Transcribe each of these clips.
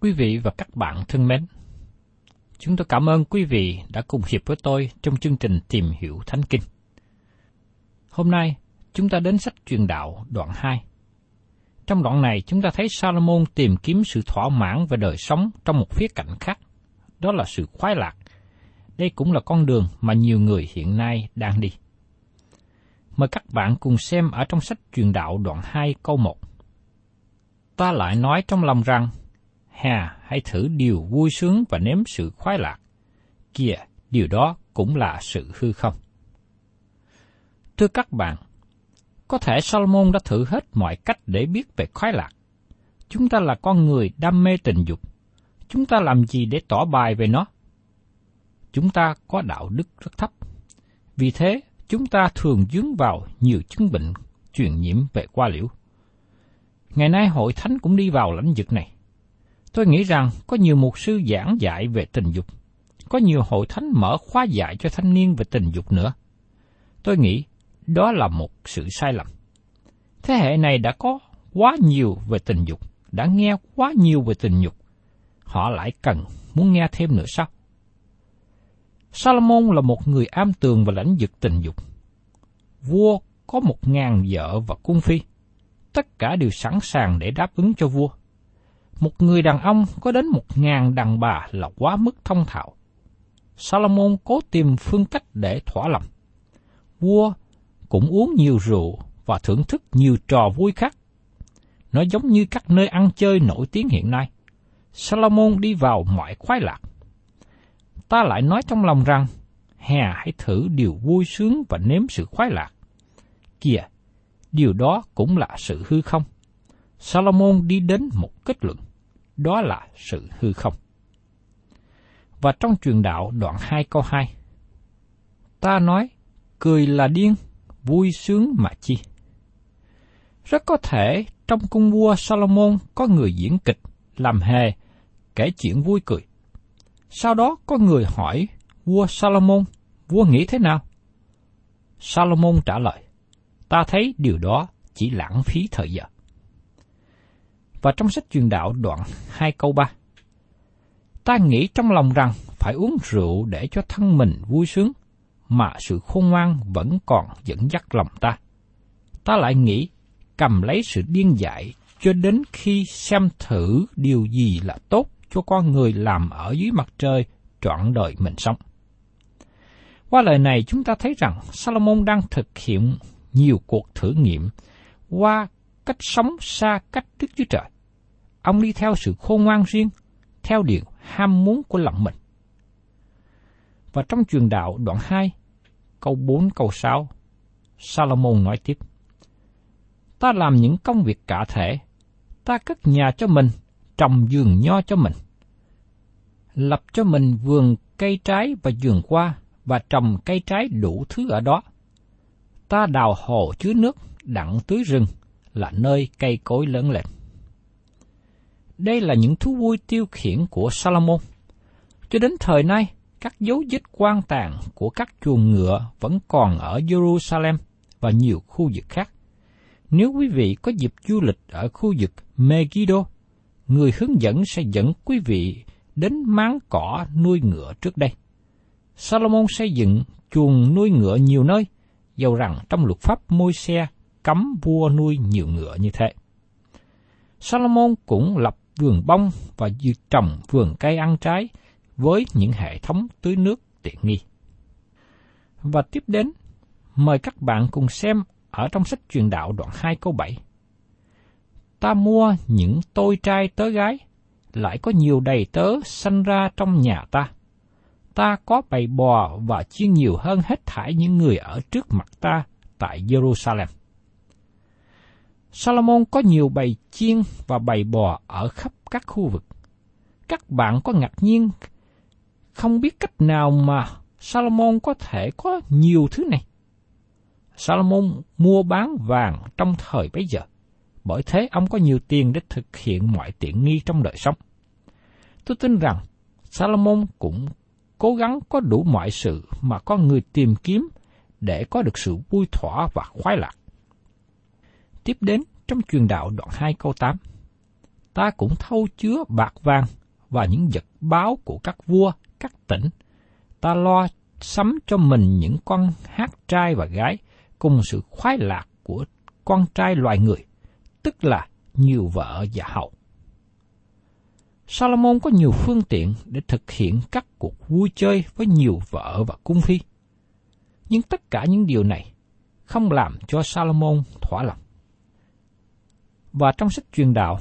Quý vị và các bạn thân mến, chúng tôi cảm ơn quý vị đã cùng hiệp với tôi trong chương trình Tìm hiểu Thánh Kinh. Hôm nay, chúng ta đến sách truyền đạo đoạn 2. Trong đoạn này, chúng ta thấy Salomon tìm kiếm sự thỏa mãn về đời sống trong một khía cạnh khác, đó là sự khoái lạc. Đây cũng là con đường mà nhiều người hiện nay đang đi. Mời các bạn cùng xem ở trong sách truyền đạo đoạn 2 câu 1. Ta lại nói trong lòng rằng, Hà, hãy thử điều vui sướng và nếm sự khoái lạc. Kìa, điều đó cũng là sự hư không. Thưa các bạn, có thể Solomon đã thử hết mọi cách để biết về khoái lạc. Chúng ta là con người đam mê tình dục. Chúng ta làm gì để tỏ bài về nó? Chúng ta có đạo đức rất thấp. Vì thế, chúng ta thường dướng vào nhiều chứng bệnh truyền nhiễm về qua liễu. Ngày nay hội thánh cũng đi vào lãnh vực này. Tôi nghĩ rằng có nhiều mục sư giảng dạy về tình dục. Có nhiều hội thánh mở khóa dạy cho thanh niên về tình dục nữa. Tôi nghĩ đó là một sự sai lầm. Thế hệ này đã có quá nhiều về tình dục, đã nghe quá nhiều về tình dục. Họ lại cần muốn nghe thêm nữa sao? Salomon là một người am tường và lãnh vực tình dục. Vua có một ngàn vợ và cung phi. Tất cả đều sẵn sàng để đáp ứng cho vua. Một người đàn ông có đến một ngàn đàn bà là quá mức thông thạo. Salomon cố tìm phương cách để thỏa lòng. Vua cũng uống nhiều rượu và thưởng thức nhiều trò vui khác. Nó giống như các nơi ăn chơi nổi tiếng hiện nay. Salomon đi vào mọi khoái lạc. Ta lại nói trong lòng rằng, hè hãy thử điều vui sướng và nếm sự khoái lạc. Kìa, điều đó cũng là sự hư không. Salomon đi đến một kết luận, đó là sự hư không. Và trong truyền đạo đoạn 2 câu 2, ta nói, cười là điên, vui sướng mà chi. Rất có thể trong cung vua Salomon có người diễn kịch, làm hề, kể chuyện vui cười. Sau đó có người hỏi vua Salomon, vua nghĩ thế nào? Salomon trả lời, ta thấy điều đó chỉ lãng phí thời giờ. Và trong sách truyền đạo đoạn 2 câu 3, ta nghĩ trong lòng rằng phải uống rượu để cho thân mình vui sướng, mà sự khôn ngoan vẫn còn dẫn dắt lòng ta. Ta lại nghĩ cầm lấy sự điên dại cho đến khi xem thử điều gì là tốt cho con người làm ở dưới mặt trời trọn đời mình sống. Qua lời này chúng ta thấy rằng Salomon đang thực hiện nhiều cuộc thử nghiệm qua cách sống xa cách Đức Chúa Trời. Ông đi theo sự khôn ngoan riêng, theo điều ham muốn của lòng mình. Và trong truyền đạo đoạn 2, câu 4 câu 6, Salomon nói tiếp. Ta làm những công việc cả thể, ta cất nhà cho mình, trồng vườn nho cho mình. Lập cho mình vườn cây trái và vườn hoa, và trồng cây trái đủ thứ ở đó. Ta đào hồ chứa nước, đặng tưới rừng, là nơi cây cối lớn lên. Đây là những thú vui tiêu khiển của Salomon. Cho đến thời nay, các dấu vết quan tàn của các chuồng ngựa vẫn còn ở Jerusalem và nhiều khu vực khác. Nếu quý vị có dịp du lịch ở khu vực Megiddo, người hướng dẫn sẽ dẫn quý vị đến máng cỏ nuôi ngựa trước đây. Salomon xây dựng chuồng nuôi ngựa nhiều nơi, dầu rằng trong luật pháp môi xe cấm vua nuôi nhiều ngựa như thế. Salomon cũng lập vườn bông và trồng vườn cây ăn trái với những hệ thống tưới nước tiện nghi. Và tiếp đến, mời các bạn cùng xem ở trong sách truyền đạo đoạn 2 câu 7. Ta mua những tôi trai tớ gái, lại có nhiều đầy tớ sanh ra trong nhà ta. Ta có bầy bò và chiên nhiều hơn hết thải những người ở trước mặt ta tại Jerusalem. Salomon có nhiều bầy chiên và bầy bò ở khắp các khu vực. Các bạn có ngạc nhiên không biết cách nào mà Salomon có thể có nhiều thứ này. Salomon mua bán vàng trong thời bấy giờ, bởi thế ông có nhiều tiền để thực hiện mọi tiện nghi trong đời sống. Tôi tin rằng Salomon cũng cố gắng có đủ mọi sự mà con người tìm kiếm để có được sự vui thỏa và khoái lạc. Tiếp đến trong truyền đạo đoạn 2 câu 8. Ta cũng thâu chứa bạc vàng và những vật báo của các vua, các tỉnh. Ta lo sắm cho mình những con hát trai và gái cùng sự khoái lạc của con trai loài người, tức là nhiều vợ và hậu. Salomon có nhiều phương tiện để thực hiện các cuộc vui chơi với nhiều vợ và cung phi. Nhưng tất cả những điều này không làm cho Salomon thỏa lòng. Và trong sách truyền đạo,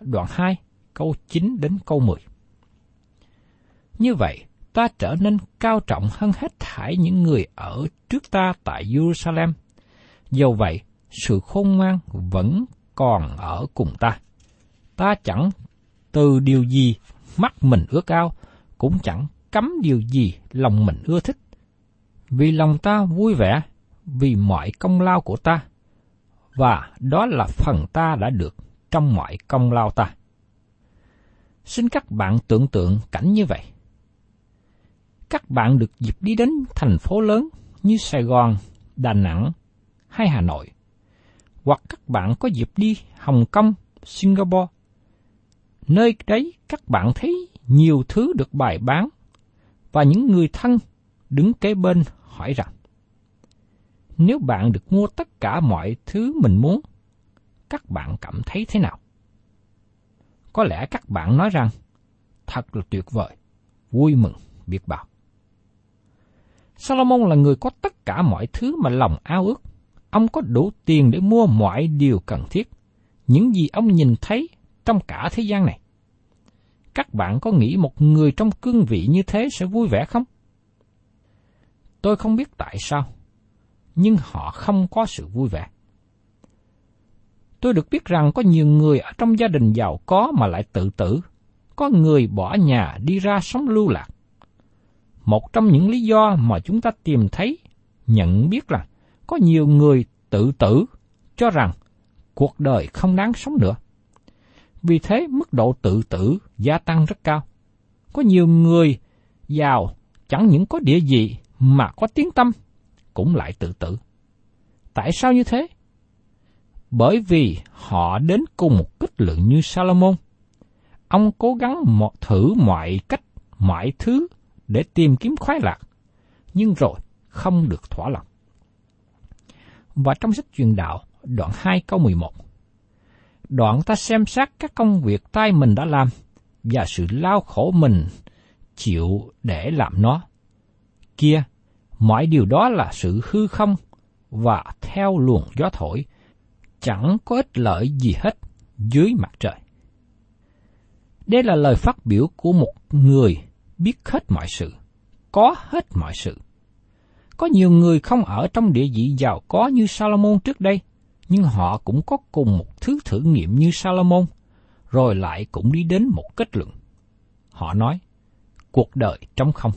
đoạn 2, câu 9 đến câu 10. Như vậy, ta trở nên cao trọng hơn hết thảy những người ở trước ta tại Jerusalem. Dầu vậy, sự khôn ngoan vẫn còn ở cùng ta. Ta chẳng từ điều gì mắt mình ước ao, cũng chẳng cấm điều gì lòng mình ưa thích. Vì lòng ta vui vẻ, vì mọi công lao của ta, và đó là phần ta đã được trong mọi công lao ta. Xin các bạn tưởng tượng cảnh như vậy. Các bạn được dịp đi đến thành phố lớn như Sài Gòn, Đà Nẵng hay Hà Nội, hoặc các bạn có dịp đi Hồng Kông, Singapore. Nơi đấy các bạn thấy nhiều thứ được bày bán và những người thân đứng kế bên hỏi rằng nếu bạn được mua tất cả mọi thứ mình muốn, các bạn cảm thấy thế nào? Có lẽ các bạn nói rằng, thật là tuyệt vời, vui mừng, biết bao. Salomon là người có tất cả mọi thứ mà lòng ao ước. Ông có đủ tiền để mua mọi điều cần thiết, những gì ông nhìn thấy trong cả thế gian này. Các bạn có nghĩ một người trong cương vị như thế sẽ vui vẻ không? Tôi không biết tại sao, nhưng họ không có sự vui vẻ. Tôi được biết rằng có nhiều người ở trong gia đình giàu có mà lại tự tử, có người bỏ nhà đi ra sống lưu lạc. Một trong những lý do mà chúng ta tìm thấy, nhận biết là có nhiều người tự tử cho rằng cuộc đời không đáng sống nữa. Vì thế mức độ tự tử gia tăng rất cao. Có nhiều người giàu chẳng những có địa vị mà có tiếng tâm cũng lại tự tử. Tại sao như thế? Bởi vì họ đến cùng một kích lượng như Salomon. Ông cố gắng một thử mọi cách, mọi thứ để tìm kiếm khoái lạc, nhưng rồi không được thỏa lòng. Và trong sách truyền đạo, đoạn 2 câu 11, Đoạn ta xem xét các công việc tay mình đã làm, và sự lao khổ mình chịu để làm nó. Kia, mọi điều đó là sự hư không và theo luồng gió thổi, chẳng có ích lợi gì hết dưới mặt trời. Đây là lời phát biểu của một người biết hết mọi sự, có hết mọi sự. Có nhiều người không ở trong địa vị giàu có như Salomon trước đây, nhưng họ cũng có cùng một thứ thử nghiệm như Salomon, rồi lại cũng đi đến một kết luận. Họ nói, cuộc đời trong không.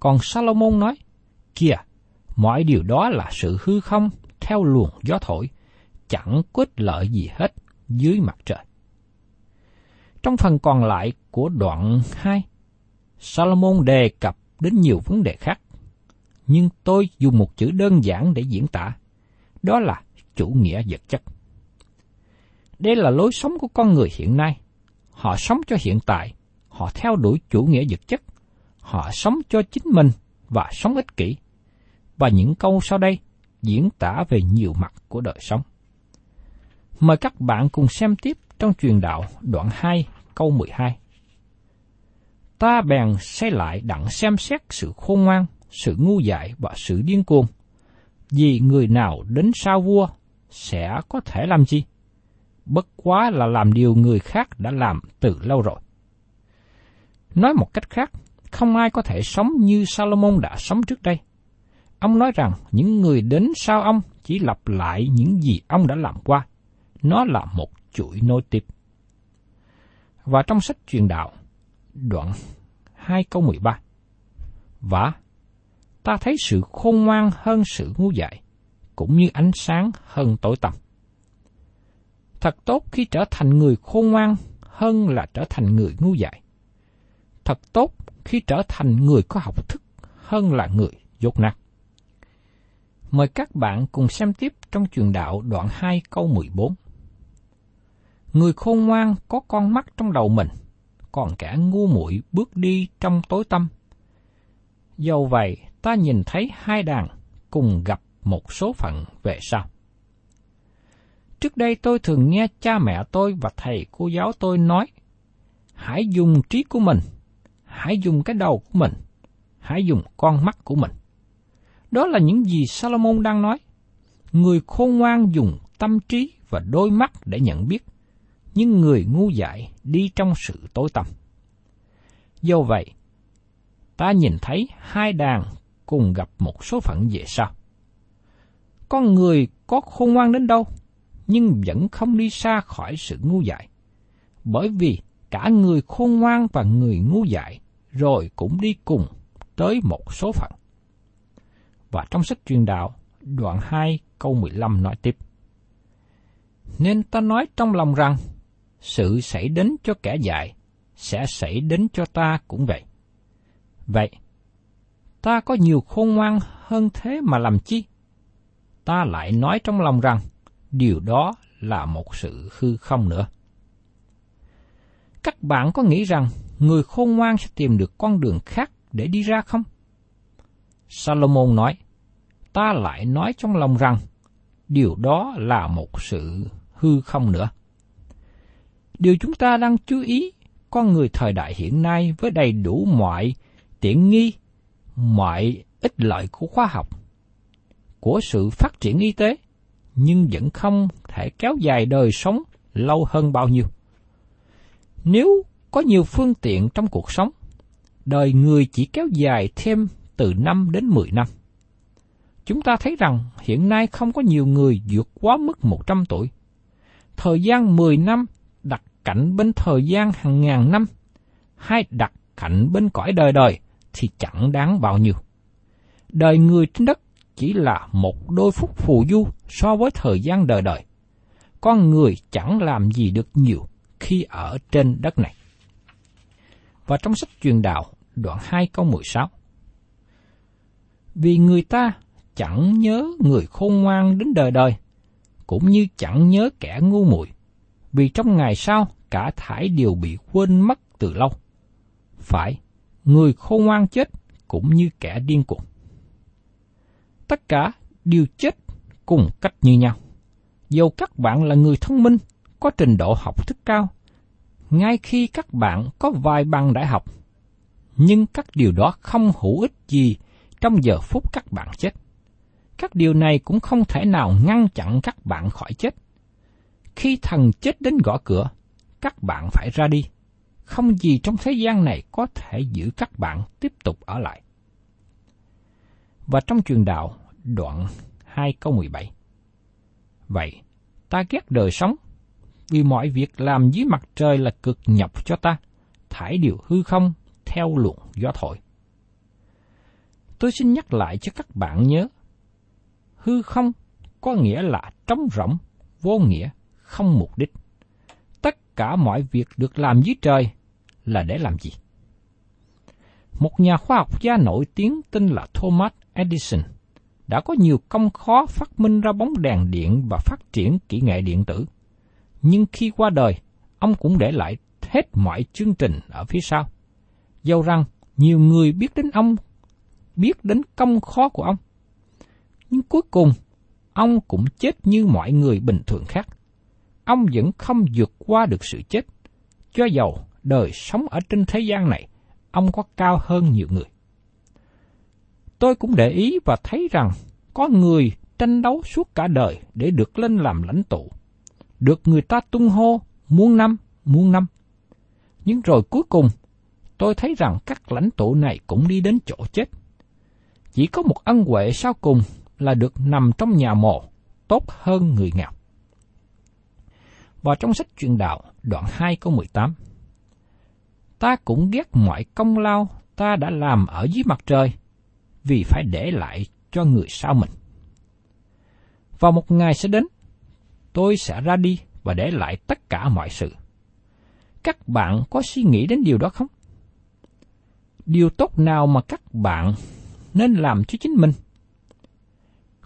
Còn Salomon nói, kìa, mọi điều đó là sự hư không theo luồng gió thổi, chẳng có ích lợi gì hết dưới mặt trời. Trong phần còn lại của đoạn 2, Salomon đề cập đến nhiều vấn đề khác, nhưng tôi dùng một chữ đơn giản để diễn tả, đó là chủ nghĩa vật chất. Đây là lối sống của con người hiện nay. Họ sống cho hiện tại, họ theo đuổi chủ nghĩa vật chất, họ sống cho chính mình và sống ích kỷ. Và những câu sau đây diễn tả về nhiều mặt của đời sống. Mời các bạn cùng xem tiếp trong truyền đạo đoạn 2 câu 12. Ta bèn xây lại đặng xem xét sự khôn ngoan, sự ngu dại và sự điên cuồng. Vì người nào đến sau vua sẽ có thể làm gì? Bất quá là làm điều người khác đã làm từ lâu rồi. Nói một cách khác, không ai có thể sống như Salomon đã sống trước đây. Ông nói rằng những người đến sau ông chỉ lặp lại những gì ông đã làm qua. Nó là một chuỗi nối tiếp. Và trong sách truyền đạo, đoạn 2 câu 13. Và ta thấy sự khôn ngoan hơn sự ngu dại, cũng như ánh sáng hơn tối tăm. Thật tốt khi trở thành người khôn ngoan hơn là trở thành người ngu dại. Thật tốt khi trở thành người có học thức hơn là người dốt nát. Mời các bạn cùng xem tiếp trong truyền đạo đoạn 2 câu 14. Người khôn ngoan có con mắt trong đầu mình, còn kẻ ngu muội bước đi trong tối tâm. Dầu vậy, ta nhìn thấy hai đàn cùng gặp một số phận về sau. Trước đây tôi thường nghe cha mẹ tôi và thầy cô giáo tôi nói, hãy dùng trí của mình, hãy dùng cái đầu của mình, hãy dùng con mắt của mình. Đó là những gì Salomon đang nói. Người khôn ngoan dùng tâm trí và đôi mắt để nhận biết, nhưng người ngu dại đi trong sự tối tăm. Do vậy, ta nhìn thấy hai đàn cùng gặp một số phận về sau. Con người có khôn ngoan đến đâu, nhưng vẫn không đi xa khỏi sự ngu dại. Bởi vì cả người khôn ngoan và người ngu dại rồi cũng đi cùng tới một số phận. Và trong sách truyền đạo, đoạn 2 câu 15 nói tiếp. Nên ta nói trong lòng rằng, sự xảy đến cho kẻ dại sẽ xảy đến cho ta cũng vậy. Vậy, ta có nhiều khôn ngoan hơn thế mà làm chi? Ta lại nói trong lòng rằng, điều đó là một sự hư không nữa. Các bạn có nghĩ rằng người khôn ngoan sẽ tìm được con đường khác để đi ra không? Salomon nói, ta lại nói trong lòng rằng, điều đó là một sự hư không nữa. Điều chúng ta đang chú ý, con người thời đại hiện nay với đầy đủ mọi tiện nghi, mọi ích lợi của khoa học, của sự phát triển y tế, nhưng vẫn không thể kéo dài đời sống lâu hơn bao nhiêu. Nếu có nhiều phương tiện trong cuộc sống, đời người chỉ kéo dài thêm từ 5 đến 10 năm. Chúng ta thấy rằng hiện nay không có nhiều người vượt quá mức 100 tuổi. Thời gian 10 năm đặt cạnh bên thời gian hàng ngàn năm, hay đặt cạnh bên cõi đời đời thì chẳng đáng bao nhiêu. Đời người trên đất chỉ là một đôi phút phù du so với thời gian đời đời. Con người chẳng làm gì được nhiều khi ở trên đất này. Và trong sách truyền đạo, đoạn 2 câu 16. Vì người ta chẳng nhớ người khôn ngoan đến đời đời, cũng như chẳng nhớ kẻ ngu muội, vì trong ngày sau cả thải đều bị quên mất từ lâu. Phải, người khôn ngoan chết cũng như kẻ điên cuồng tất cả đều chết cùng cách như nhau. Dầu các bạn là người thông minh, có trình độ học thức cao, ngay khi các bạn có vài bằng đại học, nhưng các điều đó không hữu ích gì trong giờ phút các bạn chết. Các điều này cũng không thể nào ngăn chặn các bạn khỏi chết. Khi thần chết đến gõ cửa, các bạn phải ra đi. Không gì trong thế gian này có thể giữ các bạn tiếp tục ở lại. Và trong truyền đạo, đoạn 2 câu 17. Vậy, ta ghét đời sống, vì mọi việc làm dưới mặt trời là cực nhọc cho ta, thải điều hư không theo luồng gió thổi. Tôi xin nhắc lại cho các bạn nhớ, hư không có nghĩa là trống rỗng, vô nghĩa, không mục đích. Tất cả mọi việc được làm dưới trời là để làm gì? Một nhà khoa học gia nổi tiếng tên là Thomas Edison đã có nhiều công khó phát minh ra bóng đèn điện và phát triển kỹ nghệ điện tử. Nhưng khi qua đời, ông cũng để lại hết mọi chương trình ở phía sau. Dẫu rằng nhiều người biết đến ông, biết đến công khó của ông. Nhưng cuối cùng, ông cũng chết như mọi người bình thường khác. Ông vẫn không vượt qua được sự chết, cho dầu đời sống ở trên thế gian này, ông có cao hơn nhiều người. Tôi cũng để ý và thấy rằng có người tranh đấu suốt cả đời để được lên làm lãnh tụ, được người ta tung hô muôn năm, muôn năm. Nhưng rồi cuối cùng, tôi thấy rằng các lãnh tụ này cũng đi đến chỗ chết. Chỉ có một ân huệ sau cùng là được nằm trong nhà mộ, tốt hơn người nghèo. Và trong sách truyền đạo, đoạn 2 câu 18, Ta cũng ghét mọi công lao ta đã làm ở dưới mặt trời, vì phải để lại cho người sau mình. Vào một ngày sẽ đến, tôi sẽ ra đi và để lại tất cả mọi sự. Các bạn có suy nghĩ đến điều đó không? Điều tốt nào mà các bạn nên làm cho chính mình?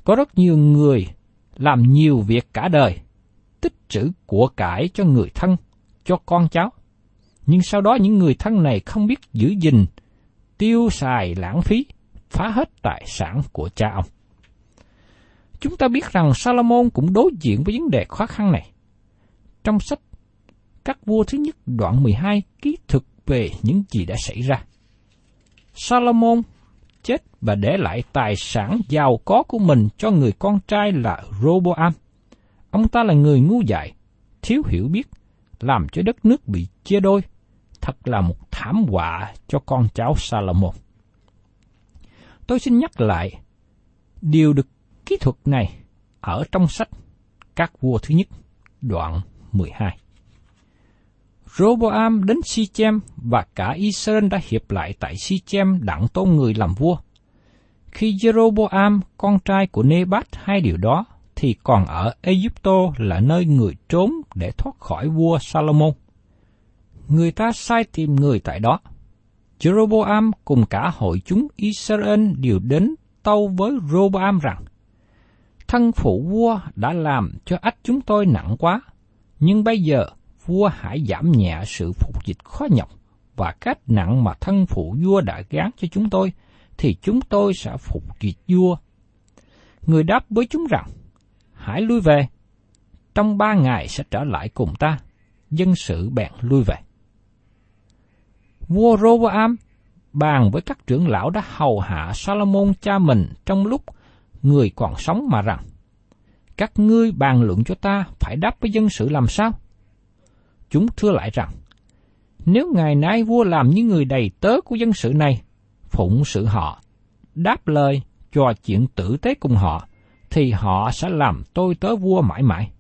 Có rất nhiều người làm nhiều việc cả đời, tích trữ của cải cho người thân, cho con cháu. Nhưng sau đó những người thân này không biết giữ gìn, tiêu xài lãng phí, phá hết tài sản của cha ông. Chúng ta biết rằng Salomon cũng đối diện với vấn đề khó khăn này. Trong sách Các vua thứ nhất đoạn 12 ký thực về những gì đã xảy ra. Salomon chết và để lại tài sản giàu có của mình cho người con trai là Roboam. Ông ta là người ngu dại, thiếu hiểu biết, làm cho đất nước bị chia đôi. Thật là một thảm họa cho con cháu Salomon. Tôi xin nhắc lại, điều được kỹ thuật này ở trong sách Các vua thứ nhất, đoạn 12. Roboam đến Sichem và cả Israel đã hiệp lại tại Sichem đặng tôn người làm vua. Khi Jeroboam, con trai của Nebat hai điều đó, thì còn ở Egypto là nơi người trốn để thoát khỏi vua Salomon. Người ta sai tìm người tại đó. Jeroboam cùng cả hội chúng Israel đều đến tâu với Roboam rằng, Thân phụ vua đã làm cho ách chúng tôi nặng quá, nhưng bây giờ vua hãy giảm nhẹ sự phục dịch khó nhọc và cách nặng mà thân phụ vua đã gán cho chúng tôi, thì chúng tôi sẽ phục dịch vua. Người đáp với chúng rằng, hãy lui về, trong ba ngày sẽ trở lại cùng ta, dân sự bèn lui về. Vua Roboam bàn với các trưởng lão đã hầu hạ Salomon cha mình trong lúc người còn sống mà rằng, các ngươi bàn luận cho ta phải đáp với dân sự làm sao? Chúng thưa lại rằng, nếu ngày nay vua làm như người đầy tớ của dân sự này, phụng sự họ, đáp lời, trò chuyện tử tế cùng họ, thì họ sẽ làm tôi tớ vua mãi mãi.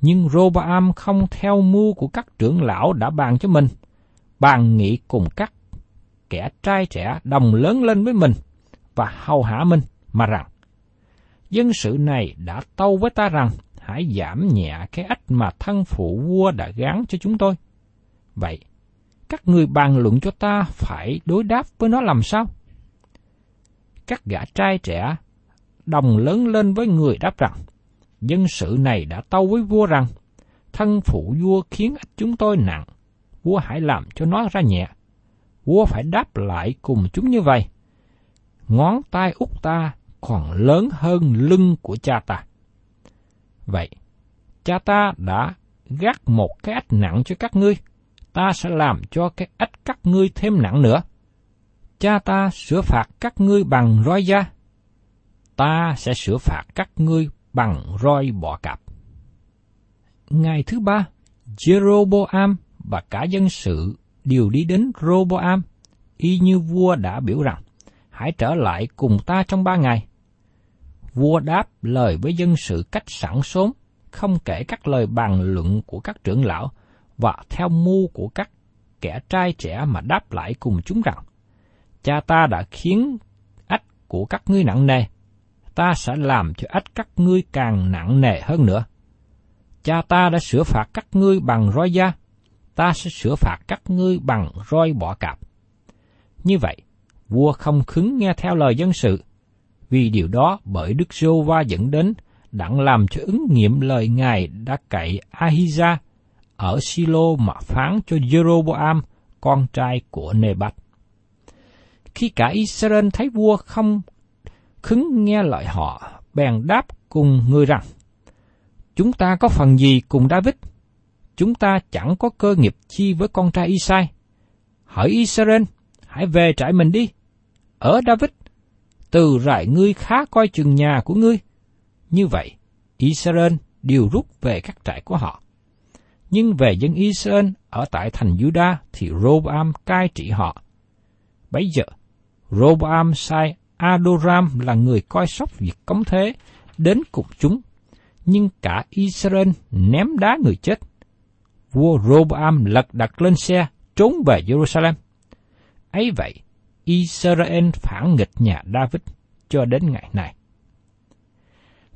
Nhưng Roboam không theo mưu của các trưởng lão đã bàn cho mình, bàn nghị cùng các kẻ trai trẻ đồng lớn lên với mình và hầu hạ mình mà rằng, dân sự này đã tâu với ta rằng hãy giảm nhẹ cái ách mà thân phụ vua đã gán cho chúng tôi. Vậy, các người bàn luận cho ta phải đối đáp với nó làm sao? Các gã trai trẻ đồng lớn lên với người đáp rằng, dân sự này đã tâu với vua rằng, thân phụ vua khiến ách chúng tôi nặng, vua hãy làm cho nó ra nhẹ. Vua phải đáp lại cùng chúng như vậy. Ngón tay út ta còn lớn hơn lưng của cha ta. Vậy, cha ta đã gác một cái ách nặng cho các ngươi, ta sẽ làm cho cái ách các ngươi thêm nặng nữa. Cha ta sửa phạt các ngươi bằng roi da, ta sẽ sửa phạt các ngươi bằng roi bọ cạp. Ngày thứ ba, Jeroboam và cả dân sự đều đi đến Roboam, y như vua đã biểu rằng, hãy trở lại cùng ta trong ba ngày. Vua đáp lời với dân sự cách sẵn sớm, không kể các lời bàn luận của các trưởng lão, và theo mưu của các kẻ trai trẻ mà đáp lại cùng chúng rằng, cha ta đã khiến ách của các ngươi nặng nề, ta sẽ làm cho ách các ngươi càng nặng nề hơn nữa. Cha ta đã sửa phạt các ngươi bằng roi da, ta sẽ sửa phạt các ngươi bằng roi bỏ cạp. Như vậy, vua không khứng nghe theo lời dân sự, vì điều đó bởi Đức Giô Va dẫn đến đặng làm cho ứng nghiệm lời Ngài đã cậy Ahiza ở Silo mà phán cho Jeroboam, con trai của Nebat. Khi cả Israel thấy vua không khứng nghe lời họ, bèn đáp cùng người rằng, Chúng ta có phần gì cùng David? Chúng ta chẳng có cơ nghiệp chi với con trai Isai. Hỏi Israel, hãy về trại mình đi. Ở David, từ rải ngươi khá coi chừng nhà của ngươi. Như vậy, Israel đều rút về các trại của họ. Nhưng về dân Israel ở tại thành Juda thì Roboam cai trị họ. Bấy giờ, Roboam sai Adoram là người coi sóc việc cống thế đến cùng chúng, nhưng cả Israel ném đá người chết. Vua Roboam lật đặt lên xe trốn về Jerusalem. ấy vậy, Israel phản nghịch nhà David cho đến ngày nay.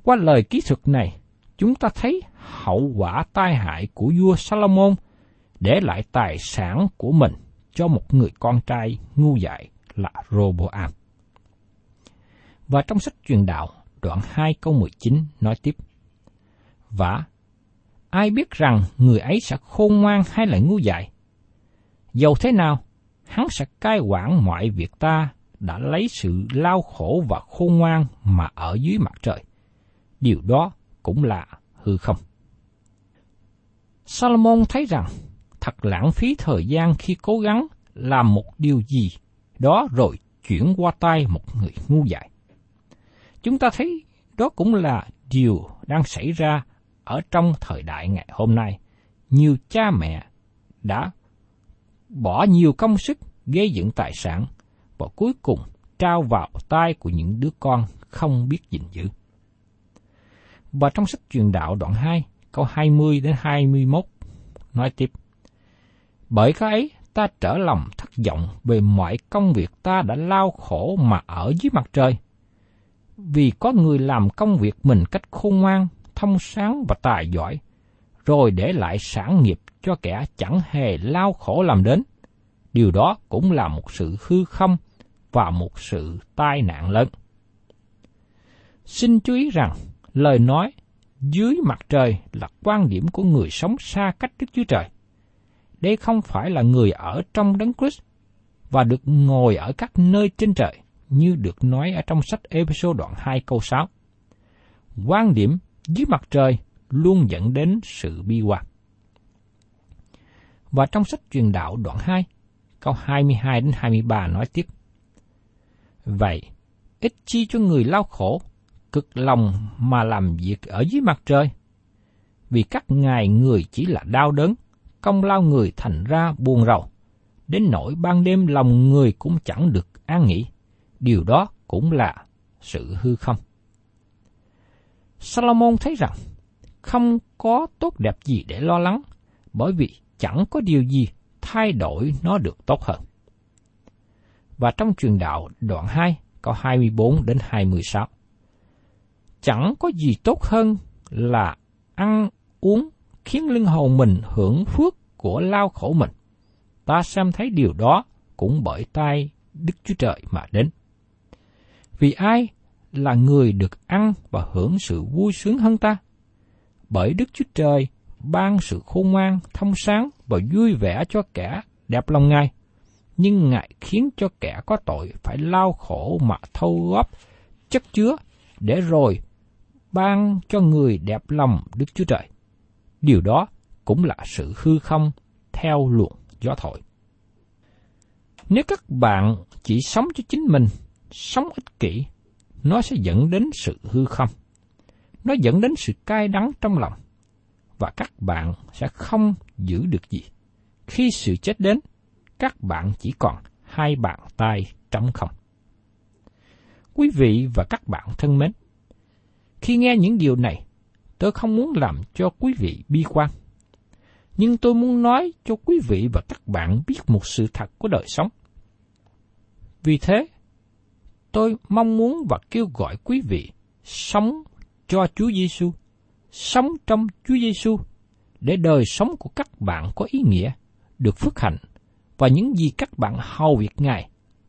Qua lời kỹ thuật này, chúng ta thấy hậu quả tai hại của vua Salomon để lại tài sản của mình cho một người con trai ngu dại là Roboam. Và trong sách truyền đạo, đoạn 2 câu 19 nói tiếp. Và ai biết rằng người ấy sẽ khôn ngoan hay là ngu dại? Dầu thế nào, hắn sẽ cai quản mọi việc ta đã lấy sự lao khổ và khôn ngoan mà ở dưới mặt trời. Điều đó cũng là hư không. Salomon thấy rằng thật lãng phí thời gian khi cố gắng làm một điều gì đó rồi chuyển qua tay một người ngu dại. Chúng ta thấy đó cũng là điều đang xảy ra ở trong thời đại ngày hôm nay. Nhiều cha mẹ đã bỏ nhiều công sức gây dựng tài sản và cuối cùng trao vào tay của những đứa con không biết gìn giữ. Và trong sách truyền đạo đoạn 2, câu 20 đến 21 nói tiếp. Bởi cái ấy ta trở lòng thất vọng về mọi công việc ta đã lao khổ mà ở dưới mặt trời. Vì có người làm công việc mình cách khôn ngoan, thông sáng và tài giỏi, rồi để lại sản nghiệp cho kẻ chẳng hề lao khổ làm đến. Điều đó cũng là một sự hư không và một sự tai nạn lớn. Xin chú ý rằng, lời nói dưới mặt trời là quan điểm của người sống xa cách Đức Chúa Trời. Đây không phải là người ở trong đấng Christ và được ngồi ở các nơi trên trời như được nói ở trong sách Ephesos đoạn 2 câu 6. Quan điểm dưới mặt trời luôn dẫn đến sự bi quan. Và trong sách truyền đạo đoạn 2, câu 22 đến 23 nói tiếp. Vậy, ít chi cho người lao khổ, cực lòng mà làm việc ở dưới mặt trời. Vì các ngài người chỉ là đau đớn, công lao người thành ra buồn rầu. Đến nỗi ban đêm lòng người cũng chẳng được an nghỉ. Điều đó cũng là sự hư không. Salomon thấy rằng không có tốt đẹp gì để lo lắng, bởi vì chẳng có điều gì thay đổi nó được tốt hơn. Và trong truyền đạo đoạn 2, câu 24 đến 26. Chẳng có gì tốt hơn là ăn uống khiến linh hồn mình hưởng phước của lao khổ mình. Ta xem thấy điều đó cũng bởi tay Đức Chúa Trời mà đến. Vì ai là người được ăn và hưởng sự vui sướng hơn ta? Bởi Đức Chúa Trời ban sự khôn ngoan, thông sáng và vui vẻ cho kẻ đẹp lòng Ngài. Nhưng Ngài khiến cho kẻ có tội phải lao khổ mà thâu góp chất chứa để rồi ban cho người đẹp lòng Đức Chúa Trời. Điều đó cũng là sự hư không theo luồng gió thổi. Nếu các bạn chỉ sống cho chính mình, sống ích kỷ, nó sẽ dẫn đến sự hư không. Nó dẫn đến sự cay đắng trong lòng. Và các bạn sẽ không giữ được gì. Khi sự chết đến, các bạn chỉ còn hai bàn tay trống không. Quý vị và các bạn thân mến, khi nghe những điều này, tôi không muốn làm cho quý vị bi quan. Nhưng tôi muốn nói cho quý vị và các bạn biết một sự thật của đời sống. Vì thế, tôi mong muốn và kêu gọi quý vị sống cho Chúa Giêsu, sống trong Chúa Giêsu để đời sống của các bạn có ý nghĩa, được phước hạnh và những gì các bạn hầu việc Ngài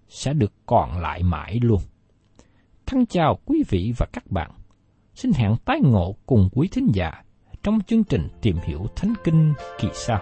sẽ được còn lại mãi luôn. Thân chào quý vị và các bạn. Xin hẹn tái ngộ cùng quý thính giả trong chương trình tìm hiểu Thánh Kinh kỳ sau.